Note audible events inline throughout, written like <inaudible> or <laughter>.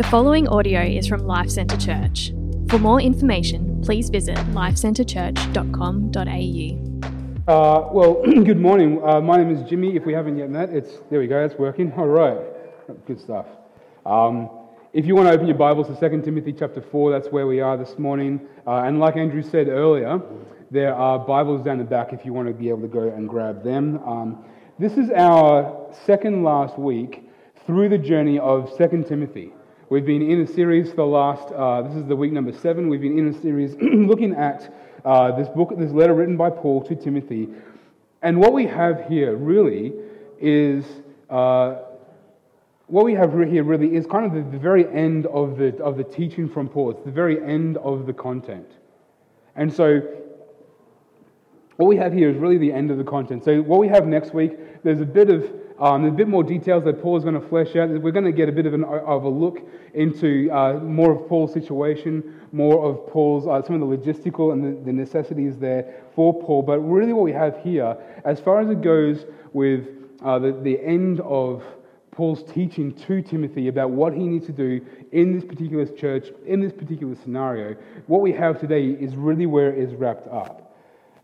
The following audio is from Life Centre Church. For more information, please visit lifecentrechurch.com.au. Uh, well, <clears throat> good morning. Uh, my name is Jimmy. If we haven't yet met, it's there we go. It's working. <laughs> All right, good stuff. Um, if you want to open your Bibles to 2 Timothy chapter 4, that's where we are this morning. Uh, and like Andrew said earlier, there are Bibles down the back if you want to be able to go and grab them. Um, this is our second last week through the journey of 2 Timothy. We've been in a series for the last, uh, this is the week number seven. We've been in a series <clears throat> looking at uh, this book, this letter written by Paul to Timothy. And what we have here really is, uh, what we have here really is kind of the, the very end of the, of the teaching from Paul. It's the very end of the content. And so what we have here is really the end of the content. So what we have next week, there's a bit of um, a bit more details that Paul is going to flesh out. We're going to get a bit of, an, of a look into uh, more of Paul's situation, more of Paul's, uh, some of the logistical and the, the, necessities there for Paul. But really, what we have here, as far as it goes with uh, the, the end of Paul's teaching to Timothy about what he needs to do in this particular church, in this particular scenario, what we have today is really where it is wrapped up.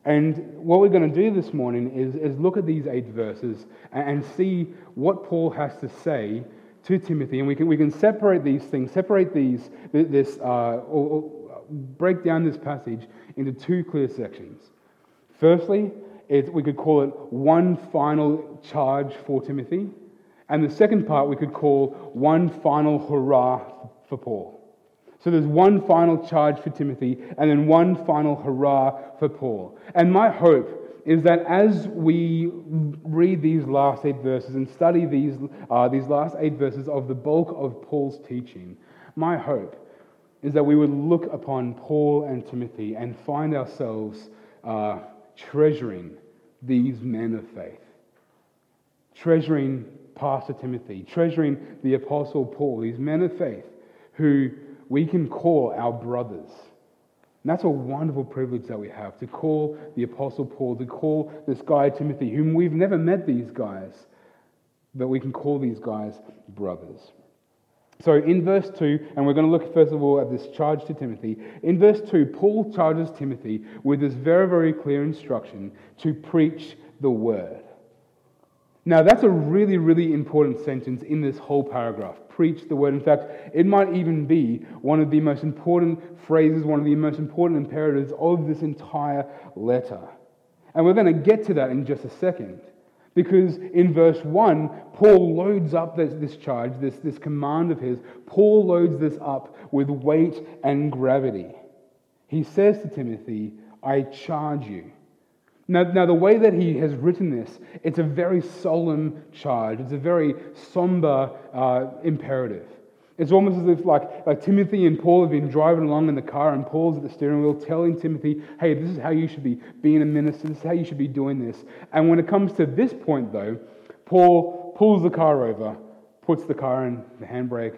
And what we're going to do this morning is, is look at these eight verses and, see what Paul has to say to Timothy. And we can, we can separate these things, separate these, this, uh, or, or break down this passage into two clear sections. Firstly, it, we could call it one final charge for Timothy. And the second part we could call one final hurrah for Paul. So there's one final charge for Timothy and then one final hurrah for Paul. And my hope is that as we read these last eight verses and study these, uh, these last eight verses of the bulk of Paul's teaching, my hope is that we would look upon Paul and Timothy and find ourselves uh, treasuring these men of faith, treasuring Pastor Timothy, treasuring the Apostle Paul, these men of faith who we can call our brothers. And that's a wonderful privilege that we have to call the Apostle Paul, to call this guy Timothy, whom we've never met these guys, but we can call these guys brothers. So in verse 2, and we're going to look first of all at this charge to Timothy. In verse 2, Paul charges Timothy with this very, very clear instruction to preach the word. Now, that's a really, really important sentence in this whole paragraph preach the word. In fact, it might even be one of the most important phrases, one of the most important imperatives of this entire letter. And we're going to get to that in just a second. Because in verse 1, Paul loads up this, this charge, this, this command of his. Paul loads this up with weight and gravity. He says to Timothy, I charge you. Now, now, the way that he has written this, it's a very solemn charge. It's a very somber uh, imperative. It's almost as if like, like Timothy and Paul have been driving along in the car and Paul's at the steering wheel telling Timothy, hey, this is how you should be being a minister. This is how you should be doing this. And when it comes to this point, though, Paul pulls the car over, puts the car in the handbrake,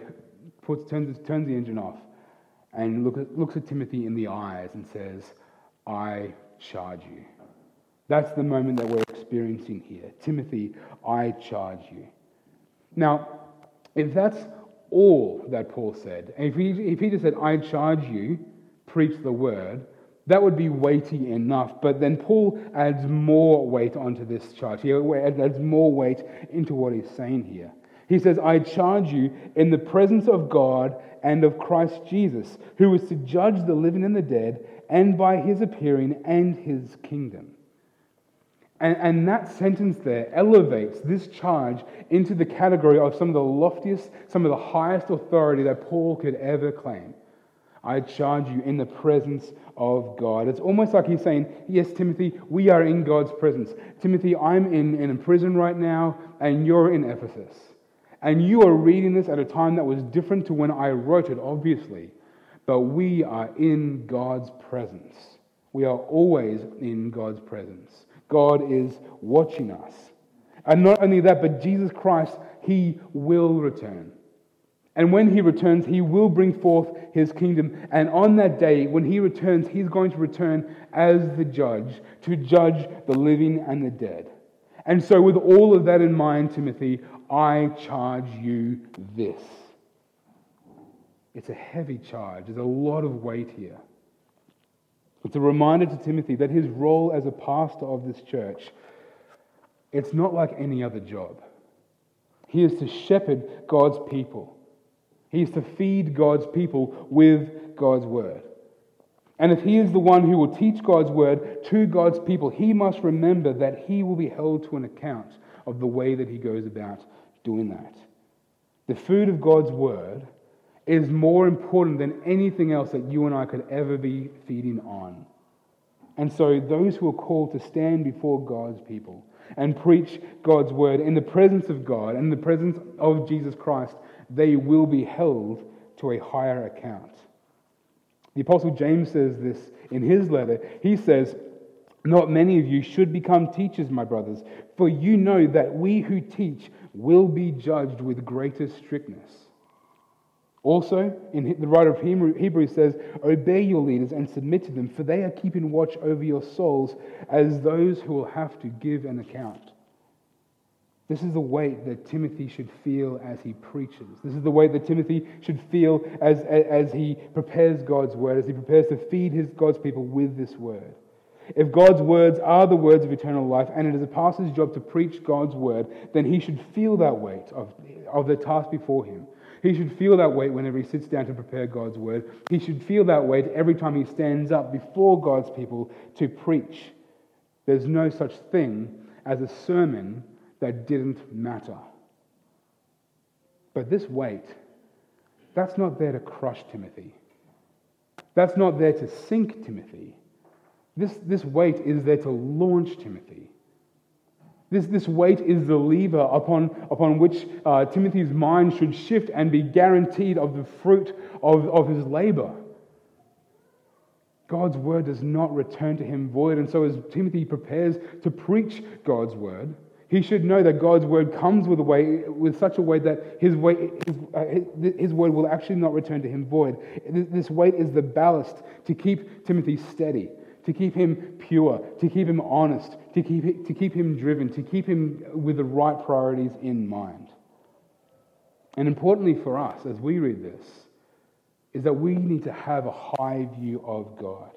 puts, turns, turns the engine off, and look looks at Timothy in the eyes and says, I charge you. That's the moment that we're experiencing here. Timothy, I charge you. Now, if that's all that Paul said, if he, if he just said, I charge you, preach the word, that would be weighty enough. But then Paul adds more weight onto this charge. He adds more weight into what he's saying here. He says, I charge you in the presence of God and of Christ Jesus, who is to judge the living and the dead, and by his appearing and his kingdom. And, and that sentence there elevates this charge into the category of some of the loftiest, some of the highest authority that Paul could ever claim. I charge you in the presence of God. It's almost like he's saying, Yes, Timothy, we are in God's presence. Timothy, I'm in, in prison right now, and you're in Ephesus. And you are reading this at a time that was different to when I wrote it, obviously. But we are in God's presence. We are always in God's presence. God is watching us. And not only that, but Jesus Christ, He will return. And when He returns, He will bring forth His kingdom. And on that day, when He returns, He's going to return as the judge to judge the living and the dead. And so, with all of that in mind, Timothy, I charge you this. It's a heavy charge. There's a lot of weight here. It's a reminder to Timothy that his role as a pastor of this church, it's not like any other job. He is to shepherd God's people. He is to feed God's people with God's word. And if he is the one who will teach God's word to God's people, he must remember that he will be held to an account of the way that he goes about doing that. The food of God's word is more important than anything else that you and I could ever be feeding on. And so, those who are called to stand before God's people and preach God's word in the presence of God and the presence of Jesus Christ, they will be held to a higher account. The Apostle James says this in his letter. He says, Not many of you should become teachers, my brothers, for you know that we who teach will be judged with greater strictness. Also, in the writer of Hebrews says, Obey your leaders and submit to them, for they are keeping watch over your souls as those who will have to give an account. This is the weight that Timothy should feel as he preaches. This is the weight that Timothy should feel as, as he prepares God's word, as he prepares to feed his, God's people with this word. If God's words are the words of eternal life, and it is a pastor's job to preach God's word, then he should feel that weight of, of the task before him. He should feel that weight whenever he sits down to prepare God's word. He should feel that weight every time he stands up before God's people to preach. There's no such thing as a sermon that didn't matter. But this weight, that's not there to crush Timothy. That's not there to sink Timothy. This, this weight is there to launch Timothy. This, this weight is the lever upon, upon which uh, Timothy's mind should shift and be guaranteed of the fruit of, of his labor. God's word does not return to him void. And so, as Timothy prepares to preach God's word, he should know that God's word comes with a way, with such a way that his, way, his, uh, his, word will actually not return to him void. This weight is the ballast to keep Timothy steady to keep him pure, to keep him honest, to keep, to keep him driven, to keep him with the right priorities in mind. And importantly for us, as we read this, is that we need to have a high view of God.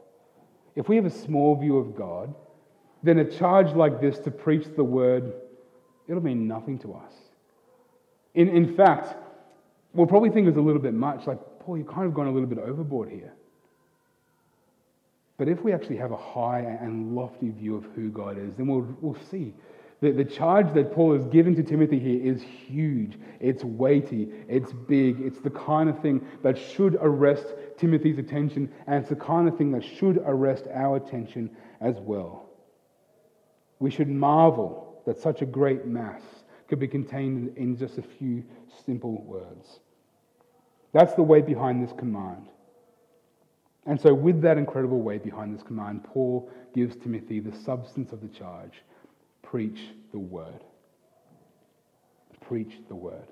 If we have a small view of God, then a charge like this to preach the word, it'll mean nothing to us. In, in fact, we'll probably think it's a little bit much, like, Paul, you've kind of gone a little bit overboard here. But if we actually have a high and lofty view of who God is, then we'll, we'll see that the charge that Paul has given to Timothy here is huge. It's weighty. It's big. It's the kind of thing that should arrest Timothy's attention, and it's the kind of thing that should arrest our attention as well. We should marvel that such a great mass could be contained in just a few simple words. That's the way behind this command. And so, with that incredible weight behind this command, Paul gives Timothy the substance of the charge preach the word. Preach the word.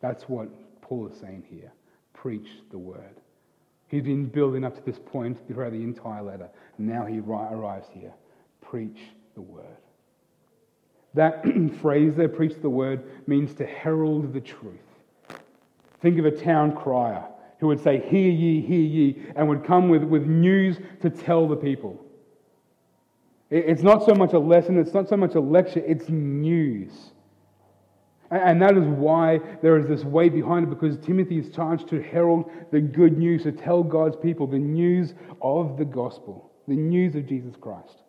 That's what Paul is saying here. Preach the word. He's been building up to this point throughout the entire letter. Now he arrives here. Preach the word. That <clears throat> phrase there, preach the word, means to herald the truth. Think of a town crier who would say, Hear ye, hear ye, and would come with, with news to tell the people. It's not so much a lesson, it's not so much a lecture, it's news. And that is why there is this weight behind it, because Timothy is charged to herald the good news, to tell God's people the news of the gospel, the news of Jesus Christ.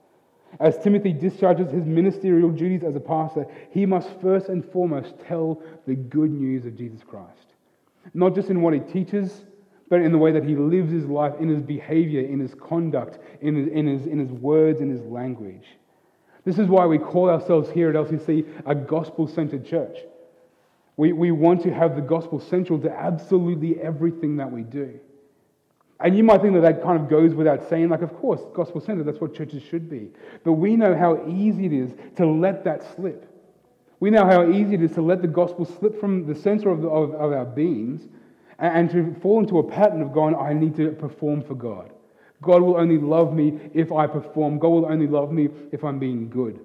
As Timothy discharges his ministerial duties as a pastor, he must first and foremost tell the good news of Jesus Christ. Not just in what he teaches, but in the way that he lives his life, in his behavior, in his conduct, in his, in his, in his words, in his language. This is why we call ourselves here at LCC a gospel centered church. We, we want to have the gospel central to absolutely everything that we do. And you might think that that kind of goes without saying, like, of course, gospel centered, that's what churches should be. But we know how easy it is to let that slip. We know how easy it is to let the gospel slip from the center of, the, of, of our beings and, and to fall into a pattern of going, I need to perform for God. God will only love me if I perform. God will only love me if I'm being good.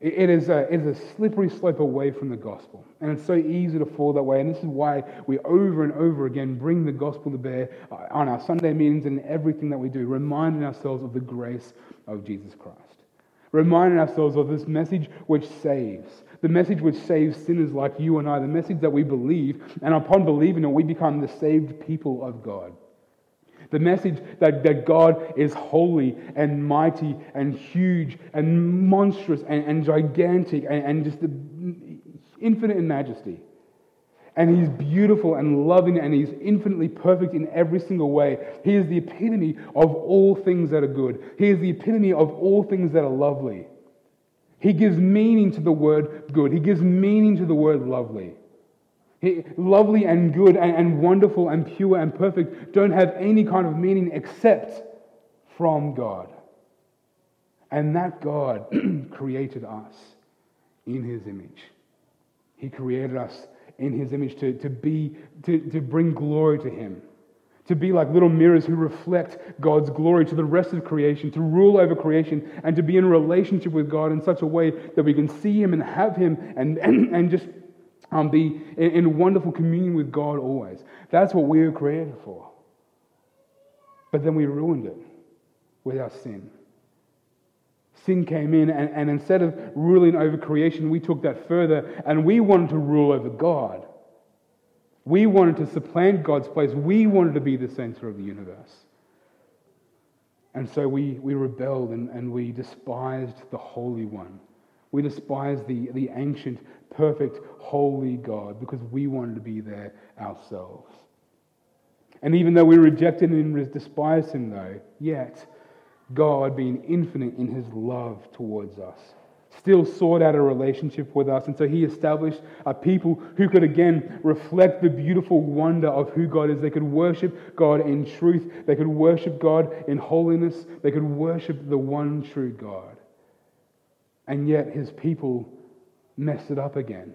It is, a, it is a slippery slope away from the gospel. And it's so easy to fall that way. And this is why we over and over again bring the gospel to bear on our Sunday meetings and everything that we do, reminding ourselves of the grace of Jesus Christ. Reminding ourselves of this message which saves, the message which saves sinners like you and I, the message that we believe, and upon believing it, we become the saved people of God. The message that, that God is holy and mighty and huge and monstrous and, and gigantic and, and just infinite in majesty. And he's beautiful and loving and he's infinitely perfect in every single way. He is the epitome of all things that are good. He is the epitome of all things that are lovely. He gives meaning to the word good. He gives meaning to the word lovely. He, lovely and good and, and wonderful and pure and perfect don't have any kind of meaning except from God. And that God <clears throat> created us in his image. He created us in his image to, to, be, to, to bring glory to him, to be like little mirrors who reflect God's glory to the rest of creation, to rule over creation, and to be in relationship with God in such a way that we can see him and have him and, <clears throat> and, and just um, be in, in wonderful communion with God always. That's what we were created for. But then we ruined it with our sin. Sin came in, and, and instead of ruling over creation, we took that further and we wanted to rule over God. We wanted to supplant God's place. We wanted to be the center of the universe. And so we, we rebelled and, and we despised the Holy One. We despised the, the ancient, perfect, holy God because we wanted to be there ourselves. And even though we rejected and despised him, though, yet God, being infinite in his love towards us, still sought out a relationship with us. And so he established a people who could again reflect the beautiful wonder of who God is. They could worship God in truth, they could worship God in holiness, they could worship the one true God. And yet his people messed it up again.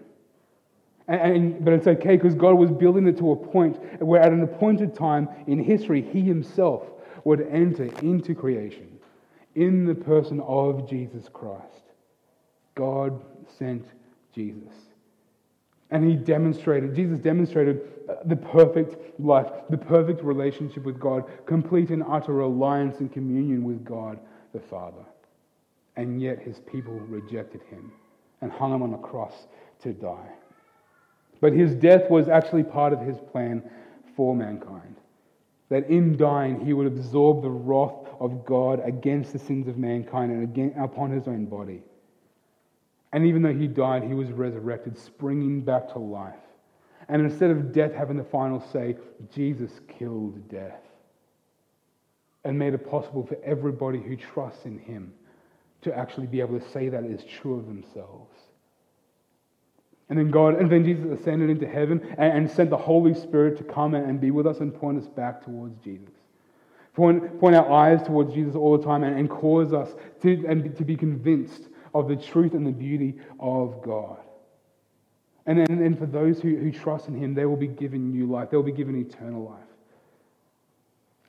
And, but it's okay because God was building it to a point where, at an appointed time in history, He Himself would enter into creation in the person of Jesus Christ. God sent Jesus. And He demonstrated, Jesus demonstrated uh, the perfect life, the perfect relationship with God, complete and utter alliance and communion with God the Father. And yet His people rejected Him and hung him on a cross to die. But his death was actually part of his plan for mankind. That in dying, he would absorb the wrath of God against the sins of mankind and again, upon his own body. And even though he died, he was resurrected, springing back to life. And instead of death having the final say, Jesus killed death and made it possible for everybody who trusts in him to actually be able to say that is true of themselves. And then God, and then Jesus ascended into heaven and, and sent the Holy Spirit to come and, and, be with us and point us back towards Jesus. Point, point our eyes towards Jesus all the time and, and cause us to, and to be convinced of the truth and the beauty of God. And then and for those who, who trust in Him, they will be given new life, they will be given eternal life.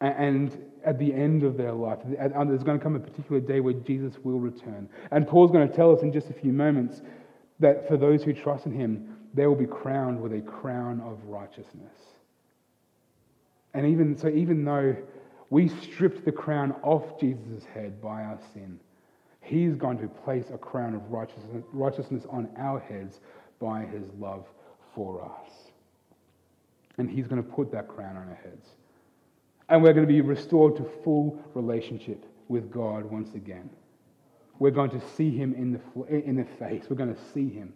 And at the end of their life, there's going to come a particular day where Jesus will return. And Paul's going to tell us in just a few moments that for those who trust in him, they will be crowned with a crown of righteousness. And even so, even though we stripped the crown off Jesus' head by our sin, he's going to place a crown of righteousness, righteousness on our heads by his love for us. And he's going to put that crown on our heads. And we're going to be restored to full relationship with God once again. We're going to see him in the, in the face. We're going to see him.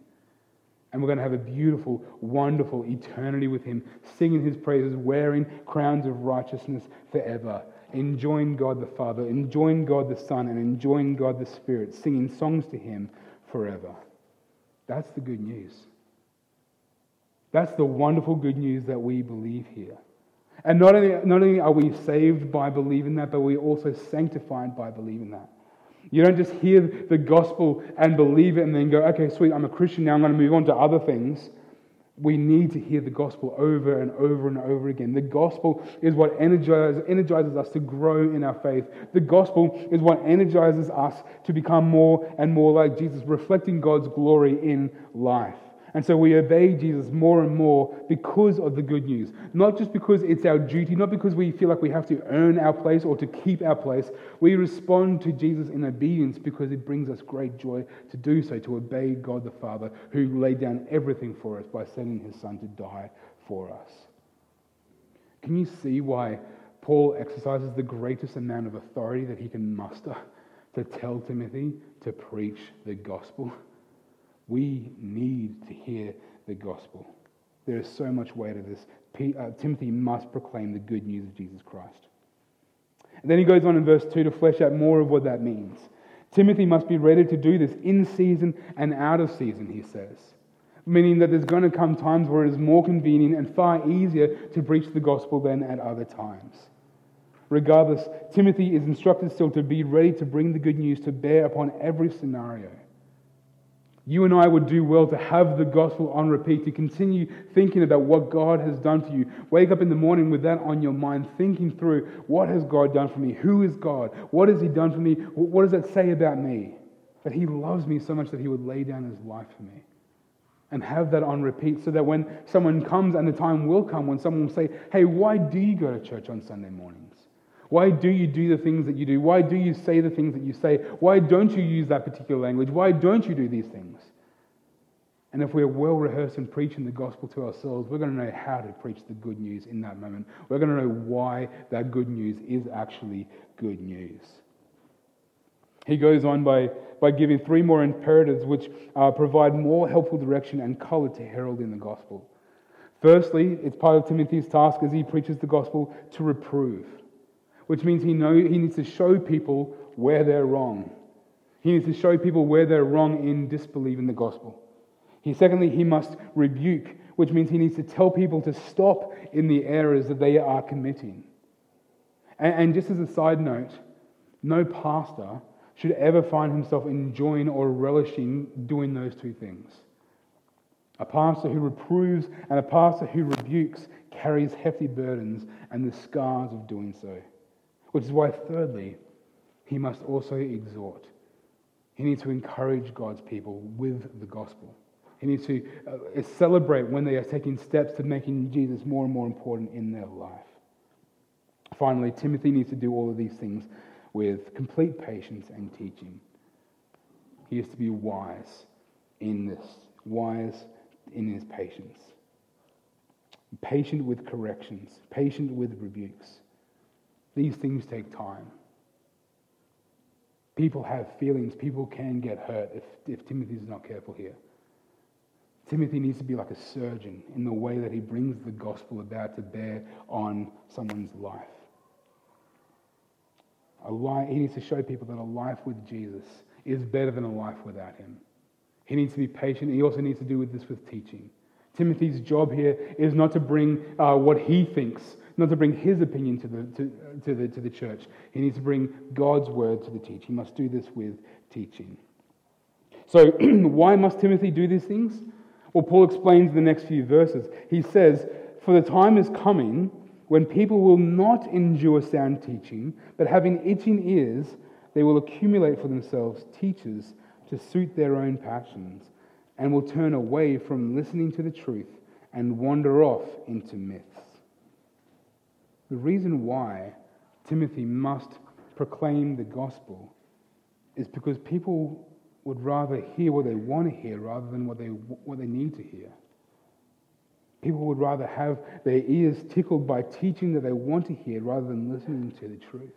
And we're going to have a beautiful, wonderful eternity with him, singing his praises, wearing crowns of righteousness forever, enjoying God the Father, enjoying God the Son, and enjoying God the Spirit, singing songs to him forever. That's the good news. That's the wonderful good news that we believe here. And not only, not only are we saved by believing that, but we're also sanctified by believing that. You don't just hear the gospel and believe it and then go, okay, sweet, I'm a Christian now, I'm going to move on to other things. We need to hear the gospel over and over and over again. The gospel is what energizes, energizes us to grow in our faith. The gospel is what energizes us to become more and more like Jesus, reflecting God's glory in life. And so we obey Jesus more and more because of the good news. Not just because it's our duty, not because we feel like we have to earn our place or to keep our place. We respond to Jesus in obedience because it brings us great joy to do so, to obey God the Father, who laid down everything for us by sending his Son to die for us. Can you see why Paul exercises the greatest amount of authority that he can muster to tell Timothy to preach the gospel? We need to hear the gospel. There is so much weight of this. Uh, Timothy must proclaim the good news of Jesus Christ. And then he goes on in verse 2 to flesh out more of what that means. Timothy must be ready to do this in season and out of season, he says. Meaning that there's going to come times where it is more convenient and far easier to preach the gospel than at other times. Regardless, Timothy is instructed still to be ready to bring the good news to bear upon every scenario. You and I would do well to have the gospel on repeat, to continue thinking about what God has done for you. Wake up in the morning with that on your mind, thinking through what has God done for me? Who is God? What has He done for me? What does that say about me? That He loves me so much that He would lay down His life for me. And have that on repeat so that when someone comes, and the time will come when someone will say, Hey, why do you go to church on Sunday mornings? Why do you do the things that you do? Why do you say the things that you say? Why don't you use that particular language? Why don't you do these things? And if we're well rehearsed in preaching the gospel to ourselves, we're going to know how to preach the good news in that moment. We're going to know why that good news is actually good news. He goes on by, by giving three more imperatives which uh, provide more helpful direction and color to heralding the gospel. Firstly, it's part of Timothy's task as he preaches the gospel to reprove which means he, know, he needs to show people where they're wrong. He needs to show people where they're wrong in disbelieving the gospel. He, secondly, he must rebuke, which means he needs to tell people to stop in the errors that they are committing. And, and just as a side note, no pastor should ever find himself enjoying or relishing doing those two things. A pastor who reproves and a pastor who rebukes carries hefty burdens and the scars of doing so. Which is why, thirdly, he must also exhort. He needs to encourage God's people with the gospel. He needs to uh, celebrate when they are taking steps to making Jesus more and more important in their life. Finally, Timothy needs to do all of these things with complete patience and teaching. He is to be wise in this, wise in his patience, patient with corrections, patient with rebukes. These things take time. People have feelings. People can get hurt if, if Timothy's not careful here. Timothy needs to be like a surgeon in the way that he brings the gospel about to bear on someone's life. A life, he needs to show people that a life with Jesus is better than a life without him. He needs to be patient. He also needs to do with this with teaching. Timothy's job here is not to bring uh, what he thinks not to bring his opinion to the, to, to, the, to the church. He needs to bring God's word to the teach. He must do this with teaching. So, <clears throat> why must Timothy do these things? Well, Paul explains in the next few verses. He says, For the time is coming when people will not endure sound teaching, but having itching ears, they will accumulate for themselves teachers to suit their own passions, and will turn away from listening to the truth and wander off into myths. The reason why Timothy must proclaim the gospel is because people would rather hear what they want to hear rather than what they, what they need to hear. People would rather have their ears tickled by teaching that they want to hear rather than listening to the truth.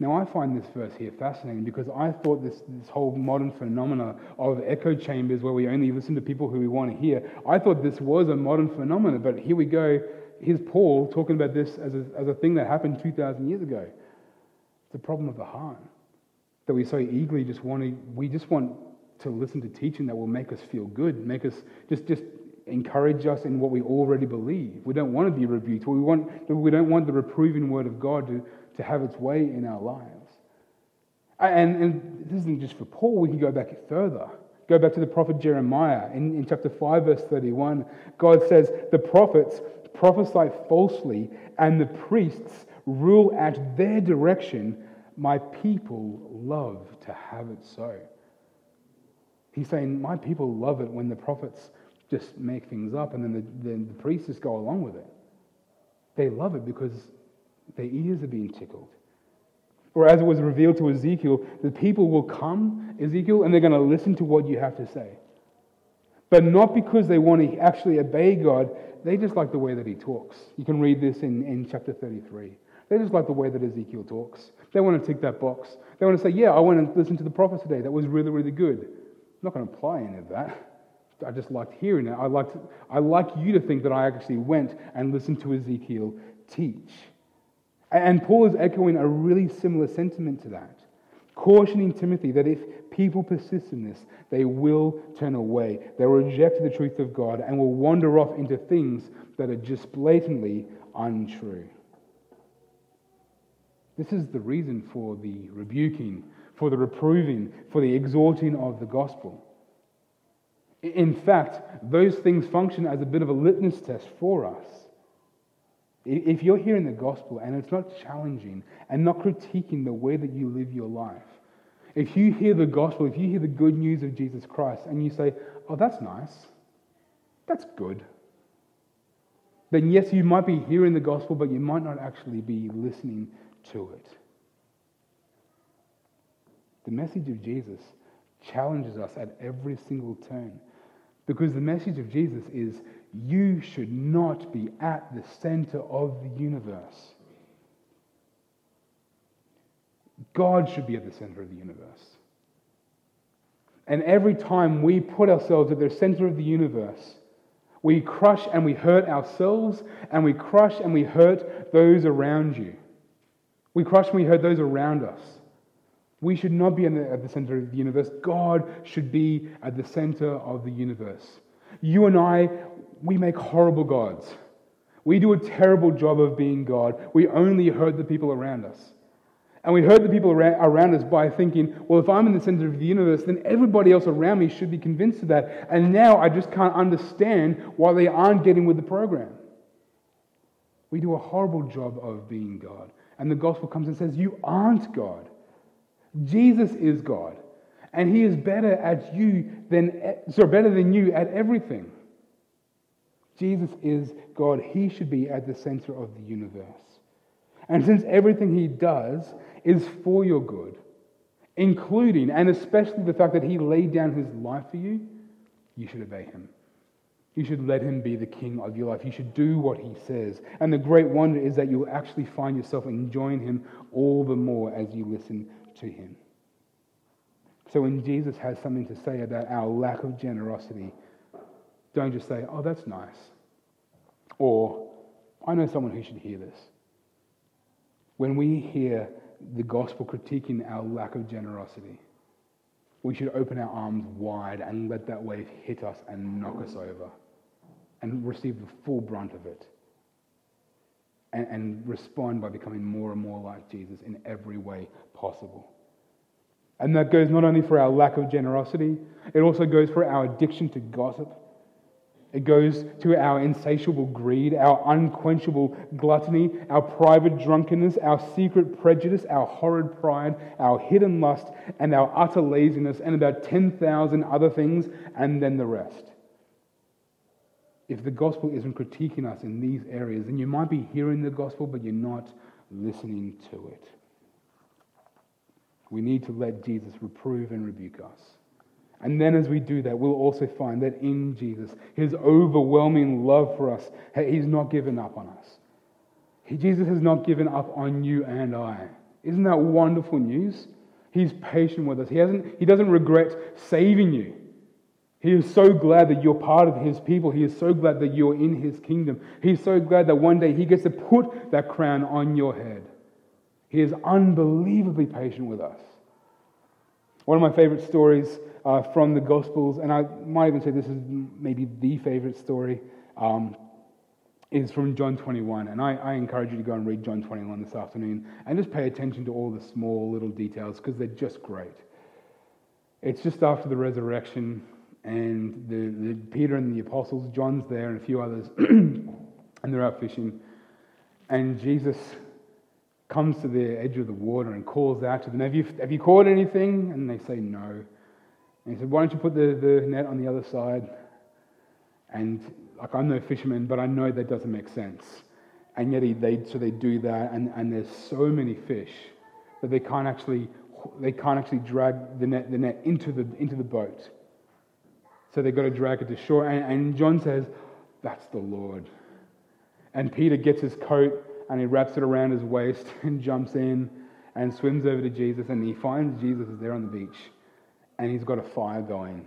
Now, I find this verse here fascinating because I thought this, this whole modern phenomena of echo chambers where we only listen to people who we want to hear, I thought this was a modern phenomenon, but here we go here's Paul talking about this as a, as a thing that happened 2,000 years ago. It's a problem of the heart that we so eagerly just want to, we just want to listen to teaching that will make us feel good, make us just, just encourage us in what we already believe. We don't want to be rebuked. We, want, we don't want the reproving word of God to, to have its way in our lives. And, and this isn't just for Paul, we can go back further. Go back to the prophet Jeremiah in, in chapter 5, verse 31. God says, The prophets prophesy falsely, and the priests rule at their direction. My people love to have it so. He's saying, My people love it when the prophets just make things up and then the, then the priests just go along with it. They love it because their ears are being tickled. Or as it was revealed to Ezekiel, the people will come, Ezekiel, and they're going to listen to what you have to say. But not because they want to actually obey God, they just like the way that he talks. You can read this in, in chapter 33. They just like the way that Ezekiel talks. They want to tick that box. They want to say, Yeah, I want to listen to the prophet today. That was really, really good. I'm not going to apply any of that. I just liked hearing it. I liked, I like you to think that I actually went and listened to Ezekiel teach. And Paul is echoing a really similar sentiment to that, cautioning Timothy that if people persist in this, they will turn away. They will reject the truth of God and will wander off into things that are just blatantly untrue. This is the reason for the rebuking, for the reproving, for the exhorting of the gospel. In fact, those things function as a bit of a litmus test for us. If you're hearing the gospel and it's not challenging and not critiquing the way that you live your life, if you hear the gospel, if you hear the good news of Jesus Christ and you say, oh, that's nice, that's good, then yes, you might be hearing the gospel, but you might not actually be listening to it. The message of Jesus challenges us at every single turn. Because the message of Jesus is you should not be at the center of the universe. God should be at the center of the universe. And every time we put ourselves at the center of the universe, we crush and we hurt ourselves, and we crush and we hurt those around you. We crush and we hurt those around us. We should not be at the center of the universe. God should be at the center of the universe. You and I, we make horrible gods. We do a terrible job of being God. We only hurt the people around us. And we hurt the people around us by thinking, well, if I'm in the center of the universe, then everybody else around me should be convinced of that. And now I just can't understand why they aren't getting with the program. We do a horrible job of being God. And the gospel comes and says, You aren't God. Jesus is God, and He is better at you than sorry, better than you at everything. Jesus is God. He should be at the center of the universe. And since everything He does is for your good, including and especially the fact that He laid down His life for you, you should obey Him. You should let him be the king of your life. You should do what he says. And the great wonder is that you'll actually find yourself enjoying him all the more as you listen to him. So when Jesus has something to say about our lack of generosity, don't just say, oh, that's nice. Or, I know someone who should hear this. When we hear the gospel critiquing our lack of generosity, we should open our arms wide and let that wave hit us and knock us over and receive the full brunt of it. And, and respond by becoming more and more like Jesus in every way possible. And that goes not only for our lack of generosity, it also goes for our addiction to gossip. It goes to our insatiable greed, our unquenchable gluttony, our private drunkenness, our secret prejudice, our horrid pride, our hidden lust, and our utter laziness, and about 10,000 other things, and then the rest. If the gospel isn't critiquing us in these areas, then you might be hearing the gospel, but you're not listening to it. We need to let Jesus reprove and rebuke us. And then, as we do that, we'll also find that in Jesus, his overwhelming love for us, he's not given up on us. He, Jesus has not given up on you and I. Isn't that wonderful news? He's patient with us. He, hasn't, he doesn't regret saving you. He is so glad that you're part of his people. He is so glad that you're in his kingdom. He's so glad that one day he gets to put that crown on your head. He is unbelievably patient with us. One of my favorite stories uh, from the Gospels, and I might even say this is maybe the favorite story, um, is from John 21. And I, I, encourage you to go and read John 21 this afternoon and just pay attention to all the small little details because they're just great. It's just after the resurrection, and the, the Peter and the apostles, John's there, and a few others, <clears throat> and they're out fishing. And Jesus comes to the edge of the water and calls out to them, Have you, have you caught anything? And they say, No. And he said, Why don't you put the, the net on the other side? And like, I'm no fisherman, but I know that doesn't make sense. And yet, he, they, so they do that, and, and there's so many fish that they can't actually, they can't actually drag the net, the net into, the, into the boat. So they've got to drag it to shore. And, and John says, That's the Lord. And Peter gets his coat and he wraps it around his waist <laughs> and jumps in and swims over to Jesus. And he finds Jesus is there on the beach and he's got a fire going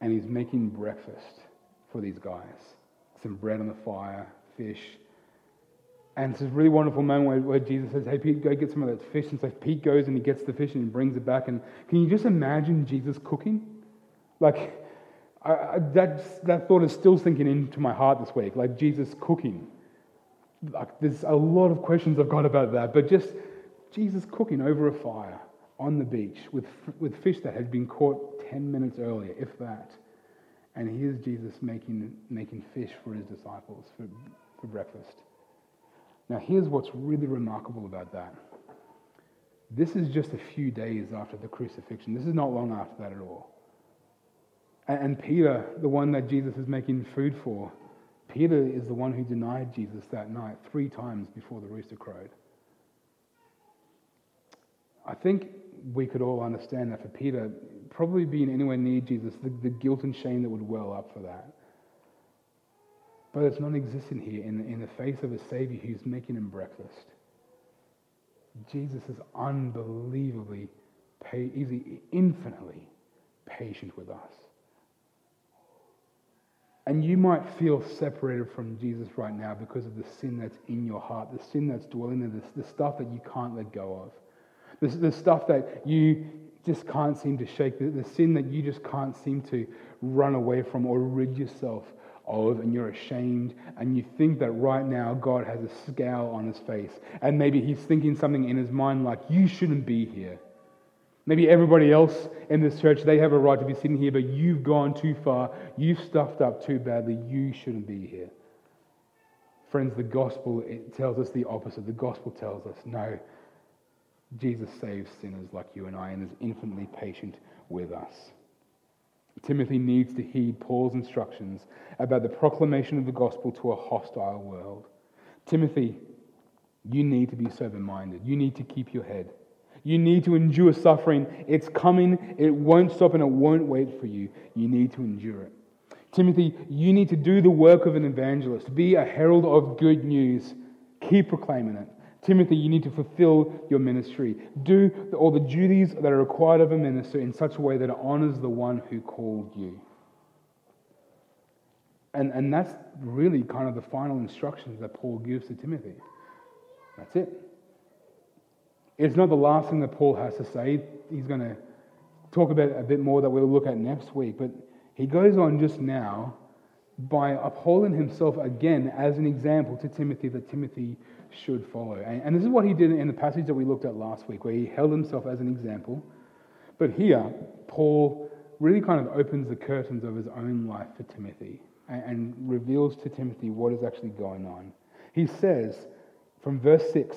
and he's making breakfast for these guys some bread on the fire, fish. And it's this really wonderful moment where, where, Jesus says, Hey, Pete, go get some of that fish. And so Pete goes and he gets the fish and he brings it back. And can you just imagine Jesus cooking? Like, I, I, that, that thought is still sinking into my heart this week. Like, Jesus cooking. Like, there's a lot of questions I've got about that. But just Jesus cooking over a fire on the beach with, with fish that had been caught 10 minutes earlier, if that. And here's Jesus making, making fish for his disciples for, for breakfast. Now, here's what's really remarkable about that. This is just a few days after the crucifixion. This is not long after that at all. And, and Peter, the one that Jesus is making food for, Peter is the one who denied Jesus that night three times before the rooster crowed. I think we could all understand that for Peter, probably being anywhere near Jesus, the, the guilt and shame that would well up for that. But it's non existent here in, in the face of a Savior who's making him breakfast. Jesus is unbelievably, he's infinitely patient with us. And you might feel separated from Jesus right now because of the sin that's in your heart, the sin that's dwelling there, the, the stuff that you can't let go of, the, the stuff that you just can't seem to shake, the, the sin that you just can't seem to run away from or rid yourself of, and you're ashamed, and you think that right now God has a scowl on his face, and maybe he's thinking something in his mind like, You shouldn't be here. Maybe everybody else in this church, they have a right to be sitting here, but you've gone too far. You've stuffed up too badly. You shouldn't be here. Friends, the gospel tells us the opposite. The gospel tells us, no, Jesus saves sinners like you and I and is infinitely patient with us. Timothy needs to heed Paul's instructions about the proclamation of the gospel to a hostile world. Timothy, you need to be sober minded. You need to keep your head. You need to endure suffering. It's coming, it won't stop, and it won't wait for you. You need to endure it. Timothy, you need to do the work of an evangelist. Be a herald of good news. Keep proclaiming it. Timothy, you need to fulfill your ministry. Do all the duties that are required of a minister in such a way that it honors the one who called you. And, and that's really kind of the final instructions that Paul gives to Timothy. That's it. It's not the last thing that Paul has to say. He's going to talk about a bit more that we'll look at next week. But he goes on just now by upholding himself again as an example to Timothy that Timothy should follow. And, and this is what he did in the passage that we looked at last week, where he held himself as an example. But here, Paul really kind of opens the curtains of his own life for Timothy and, and reveals to Timothy what is actually going on. He says from verse 6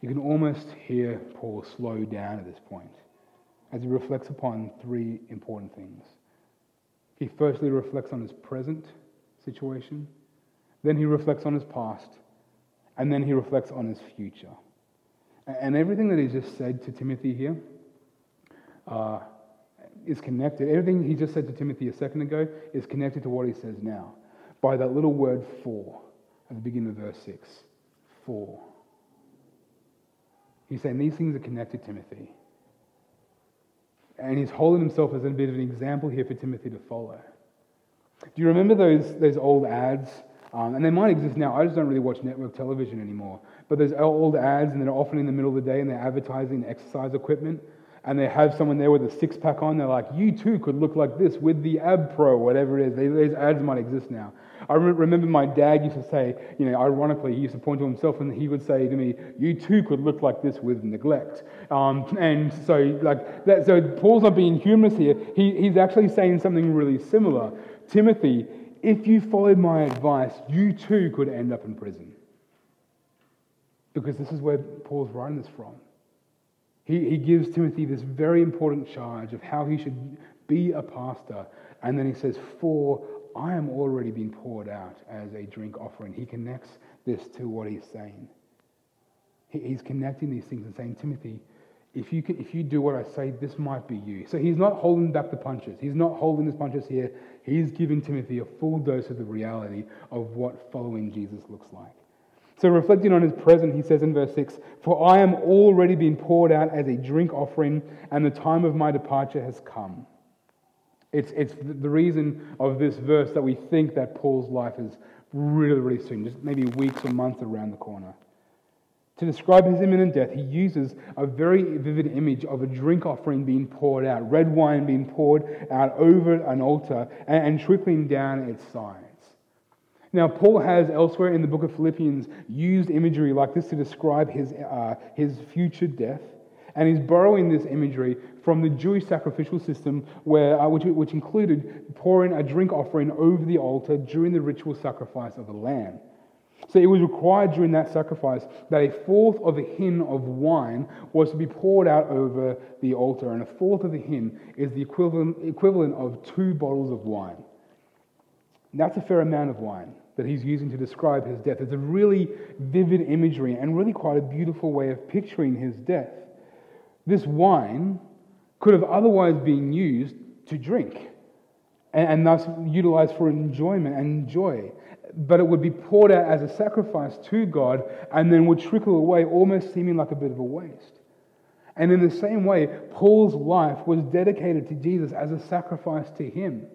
You can almost hear Paul slow down at this point as he reflects upon three important things. He firstly reflects on his present situation, then he reflects on his past, and then he reflects on his future. And everything that he just said to Timothy here uh, is connected. Everything he just said to Timothy a second ago is connected to what he says now by that little word for at the beginning of verse 6. For. He's saying these things are connected, Timothy. And he's holding himself as a bit of an example here for Timothy to follow. Do you remember those, those old ads? Um, and they might exist now. I just don't really watch network television anymore. But there's old ads, and they're often in the middle of the day, and they're advertising exercise equipment. And they have someone there with a six pack on. They're like, you too could look like this with the Ab Pro, whatever it is. They, these ads might exist now. I remember my dad used to say, you know, ironically, he used to point to himself and he would say to me, you too could look like this with neglect. Um, and so, like, that, so Paul's not being humorous here. He, he's actually saying something really similar. Timothy, if you followed my advice, you too could end up in prison. Because this is where Paul's writing this from. He, he gives Timothy this very important charge of how he should be a pastor. And then he says, For I am already being poured out as a drink offering. He connects this to what he's saying. He's connecting these things and saying, Timothy, if you, can, if you do what I say, this might be you. So he's not holding back the punches. He's not holding his punches here. He's giving Timothy a full dose of the reality of what following Jesus looks like. So, reflecting on his present, he says in verse 6 For I am already being poured out as a drink offering, and the time of my departure has come. It's, it's the reason of this verse that we think that Paul's life is really, really soon, just maybe weeks or months around the corner. To describe his imminent death, he uses a very vivid image of a drink offering being poured out, red wine being poured out over an altar and, and trickling down its sides. Now, Paul has elsewhere in the book of Philippians used imagery like this to describe his, uh, his future death. And he's borrowing this imagery from the Jewish sacrificial system, where, uh, which, which included pouring a drink offering over the altar during the ritual sacrifice of a lamb. So it was required during that sacrifice that a fourth of a hin of wine was to be poured out over the altar, and a fourth of a hin is the equivalent, equivalent of two bottles of wine. And that's a fair amount of wine that he's using to describe his death. It's a really vivid imagery and really quite a beautiful way of picturing his death. This wine could have otherwise been used to drink and, and thus utilized for enjoyment and joy but it would be poured out as a sacrifice to God and then would trickle away, almost seeming like a bit of a waste. And in the same way, Paul's life was dedicated to Jesus as a sacrifice to him.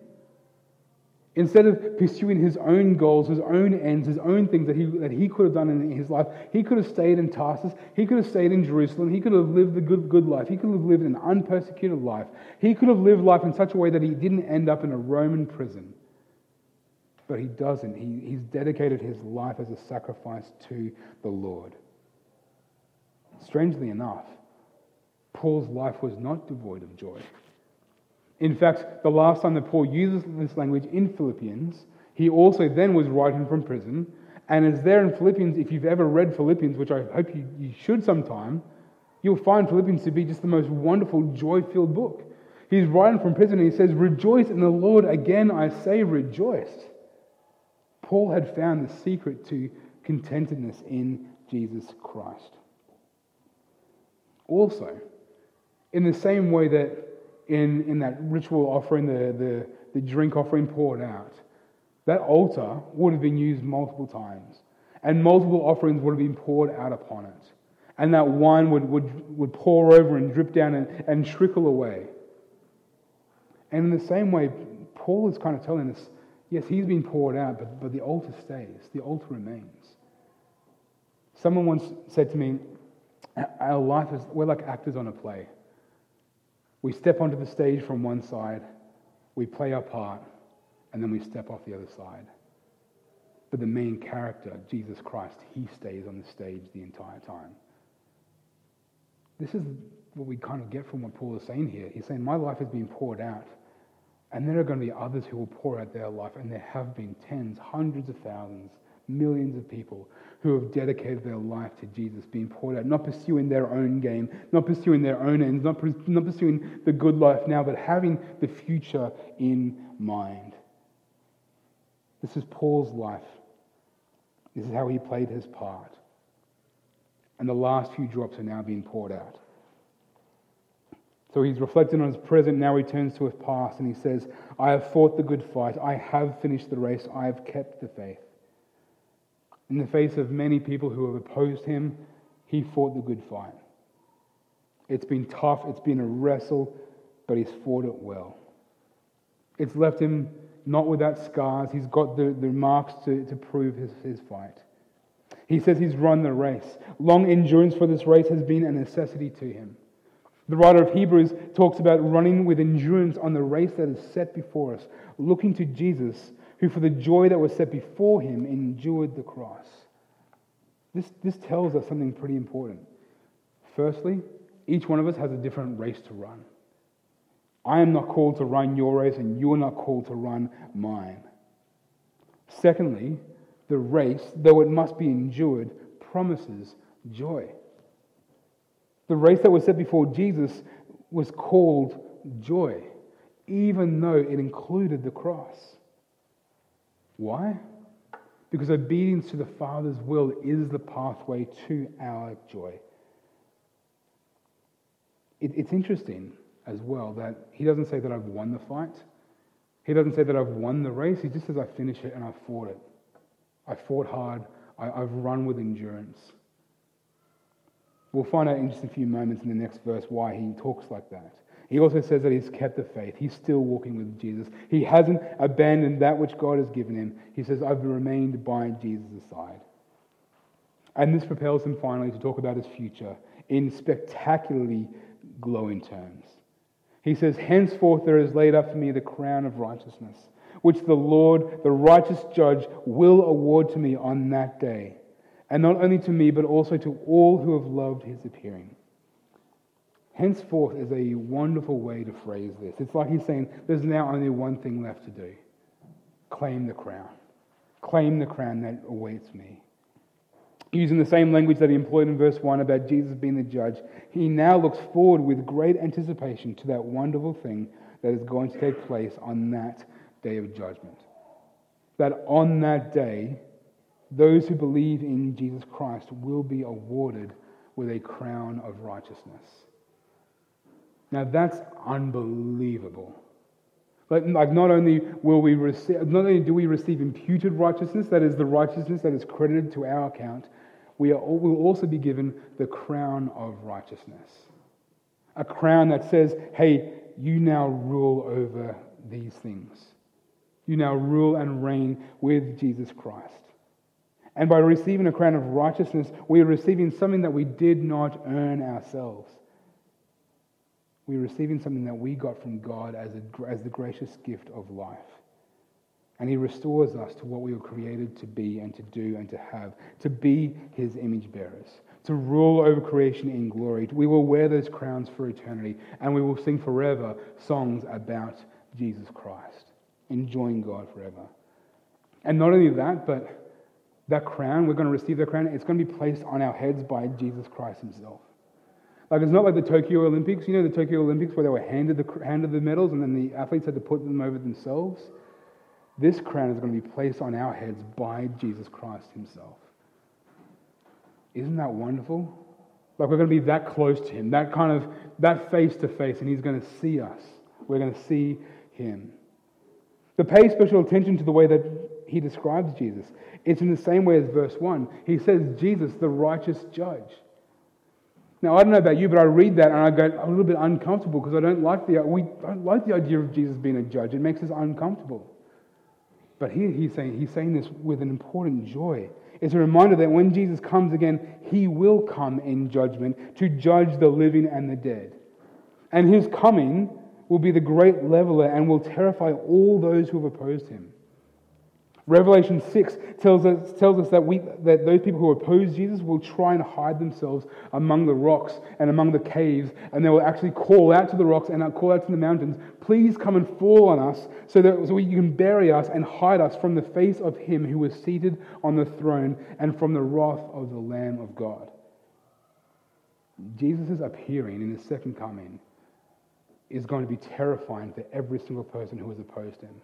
Instead of pursuing his own goals, his own ends, his own things that he, that he could have done in his life, he could have stayed in Tarsus. He could have stayed in Jerusalem. He could have lived the good, good life. He could have lived an unpersecuted life. He could have lived life in such a way that he didn't end up in a Roman prison but he doesn't. He, he's dedicated his life as a sacrifice to the Lord. Strangely enough, Paul's life was not devoid of joy. In fact, the last time that Paul uses this language in Philippians, he also then was writing from prison. And it's there in Philippians, if you've ever read Philippians, which I hope you, you should sometime, you'll find Philippians to be just the most wonderful, joy filled book. He's writing from prison and he says, Rejoice in the Lord. Again, I say rejoice. Paul had found the secret to contentedness in Jesus Christ. Also, in the same way that in, in that ritual offering, the, the, the drink offering poured out, that altar would have been used multiple times, and multiple offerings would have been poured out upon it. And that wine would, would, would pour over and drip down and, and trickle away. And in the same way, Paul is kind of telling us Yes, he's been poured out, but, but the altar stays, the altar remains. Someone once said to me, Our life is, we're like actors on a play. We step onto the stage from one side, we play our part, and then we step off the other side. But the main character, Jesus Christ, he stays on the stage the entire time. This is what we kind of get from what Paul is saying here. He's saying, My life has been poured out. And there are going to be others who will pour out their life, and there have been tens, hundreds of thousands, millions of people who have dedicated their life to Jesus, being poured out, not pursuing their own game, not pursuing their own ends, not, not pursuing the good life now, but having the future in mind. This is Paul's life. This is how he played his part. And the last few drops are now being poured out. So he's reflecting on his present, now he turns to his past and he says, I have fought the good fight, I have finished the race, I have kept the faith. In the face of many people who have opposed him, he fought the good fight. It's been tough, it's been a wrestle, but he's fought it well. It's left him not without scars. He's got the, the marks to, to prove his, his fight. He says he's run the race. Long endurance for this race has been a necessity to him. The writer of Hebrews talks about running with endurance on the race that is set before us, looking to Jesus, who for the joy that was set before him endured the cross. This, this tells us something pretty important. Firstly, each one of us has a different race to run. I am not called to run your race, and you are not called to run mine. Secondly, the race, though it must be endured, promises joy. The race that was set before Jesus was called joy, even though it included the cross. Why? Because obedience to the Father's will is the pathway to our joy. It, it's interesting as well that he doesn't say that I've won the fight. He doesn't say that I've won the race. He just says I finished it and I fought it. I fought hard. I, have run with endurance. We'll find out in just a few moments in the next verse why he talks like that. He also says that he's kept the faith. He's still walking with Jesus. He hasn't abandoned that which God has given him. He says, I've remained by Jesus' side. And this propels him finally to talk about his future in spectacularly glowing terms. He says, Henceforth there is laid up for me the crown of righteousness, which the Lord, the righteous judge, will award to me on that day. And not only to me, but also to all who have loved his appearing. Henceforth is a wonderful way to phrase this. It's like he's saying, There's now only one thing left to do claim the crown. Claim the crown that awaits me using the same language that he employed in verse 1 about Jesus being the judge, he now looks forward with great anticipation to that wonderful thing that is going to take place on that day of judgment. That on that day, those who believe in Jesus Christ will be awarded with a crown of righteousness. Now that's unbelievable. Like, like not only will we receive, not only do we receive imputed righteousness, that is the righteousness that is credited to our account, we will also be given the crown of righteousness. A crown that says, hey, you now rule over these things. You now rule and reign with Jesus Christ. And by receiving a crown of righteousness, we are receiving something that we did not earn ourselves. We're receiving something that we got from God as, a, as the gracious gift of life. And he restores us to what we were created to be and to do and to have, to be his image bearers, to rule over creation in glory. We will wear those crowns for eternity, and we will sing forever songs about Jesus Christ, enjoying God forever. And not only that, but that crown, we're going to receive that crown, it's going to be placed on our heads by Jesus Christ himself. Like it's not like the Tokyo Olympics. You know the Tokyo Olympics where they were handed the, handed the medals and then the athletes had to put them over themselves? This crown is going to be placed on our heads by Jesus Christ Himself. Isn't that wonderful? Like we're going to be that close to Him, that kind of, that face to face, and He's going to see us. We're going to see Him. But pay special attention to the way that He describes Jesus. It's in the same way as verse 1. He says, Jesus, the righteous judge. Now, I don't know about you, but I read that and I get a little bit uncomfortable because I don't like the, we don't like the idea of Jesus being a judge. It makes us uncomfortable. But here he's saying, he's saying this with an important joy. It's a reminder that when Jesus comes again, he will come in judgment to judge the living and the dead. And his coming will be the great leveler and will terrify all those who have opposed him. Revelation 6 tells us, tells us that, we, that those people who oppose Jesus will try and hide themselves among the rocks and among the caves, and they will actually call out to the rocks and call out to the mountains, Please come and fall on us so that so you can bury us and hide us from the face of him who is seated on the throne and from the wrath of the Lamb of God. Jesus' appearing in his second coming is going to be terrifying for every single person who has opposed him.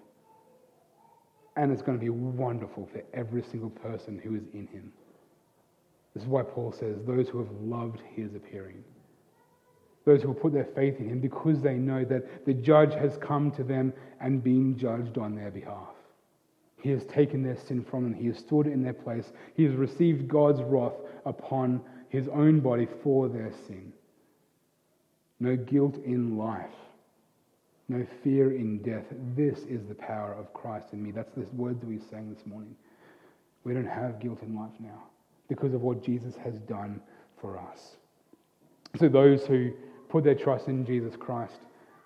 And it's going to be wonderful for every single person who is in him. This is why Paul says, those who have loved his appearing, those who will put their faith in him because they know that the judge has come to them and been judged on their behalf. He has taken their sin from them, he has stood in their place, he has received God's wrath upon his own body for their sin. No guilt in life no fear in death. This is the power of Christ in me. That's the words that we sang this morning. We don't have guilt in life now because of what Jesus has done for us. So those who put their trust in Jesus Christ,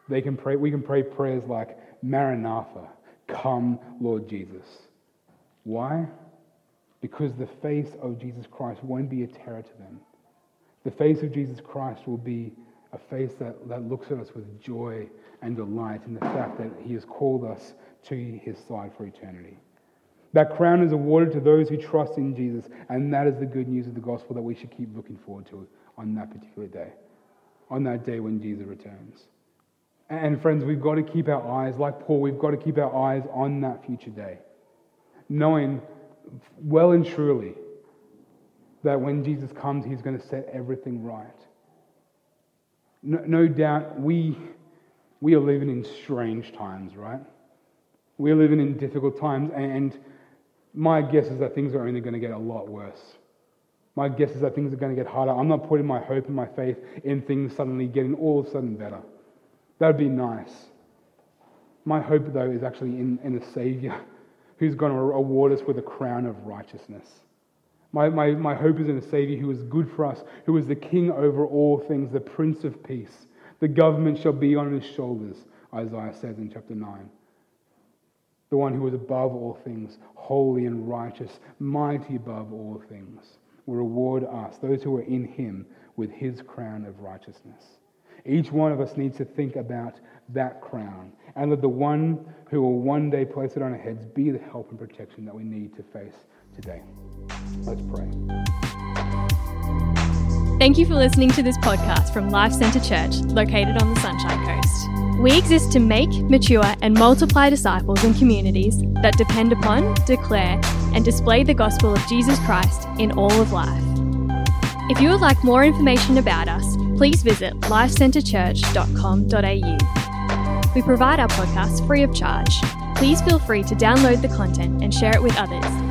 they can pray, we can pray prayers like, Maranatha, come, Lord Jesus. Why? Because the face of Jesus Christ won't be a terror to them. The face of Jesus Christ will be a face that, that looks at us with joy and delight in the fact that he has called us to his side for eternity. That crown is awarded to those who trust in Jesus, and that is the good news of the gospel that we should keep looking forward to on that particular day, on that day when Jesus returns. And friends, we've got to keep our eyes, like Paul, we've got to keep our eyes on that future day, knowing well and truly that when Jesus comes, he's going to set everything right. No, no doubt we, we are living in strange times, right? We're living in difficult times, and my guess is that things are only going to get a lot worse. My guess is that things are going to get harder. I'm not putting my hope and my faith in things suddenly getting all of a sudden better. That would be nice. My hope, though, is actually in, in a Savior <laughs> who's going to award us with a crown of righteousness. My, my, my hope is in a Savior who is good for us, who is the King over all things, the Prince of Peace. The government shall be on his shoulders, Isaiah says in chapter 9. The one who is above all things, holy and righteous, mighty above all things, will reward us, those who are in him, with his crown of righteousness. Each one of us needs to think about that crown and let the one who will one day place it on our heads be the help and protection that we need to face today. Let's pray. Thank you for listening to this podcast from Life Centre Church, located on the Sunshine Coast. We exist to make, mature, and multiply disciples and communities that depend upon, declare, and display the gospel of Jesus Christ in all of life. If you would like more information about us, please visit lifecentrechurch.com.au. We provide our podcast free of charge. Please feel free to download the content and share it with others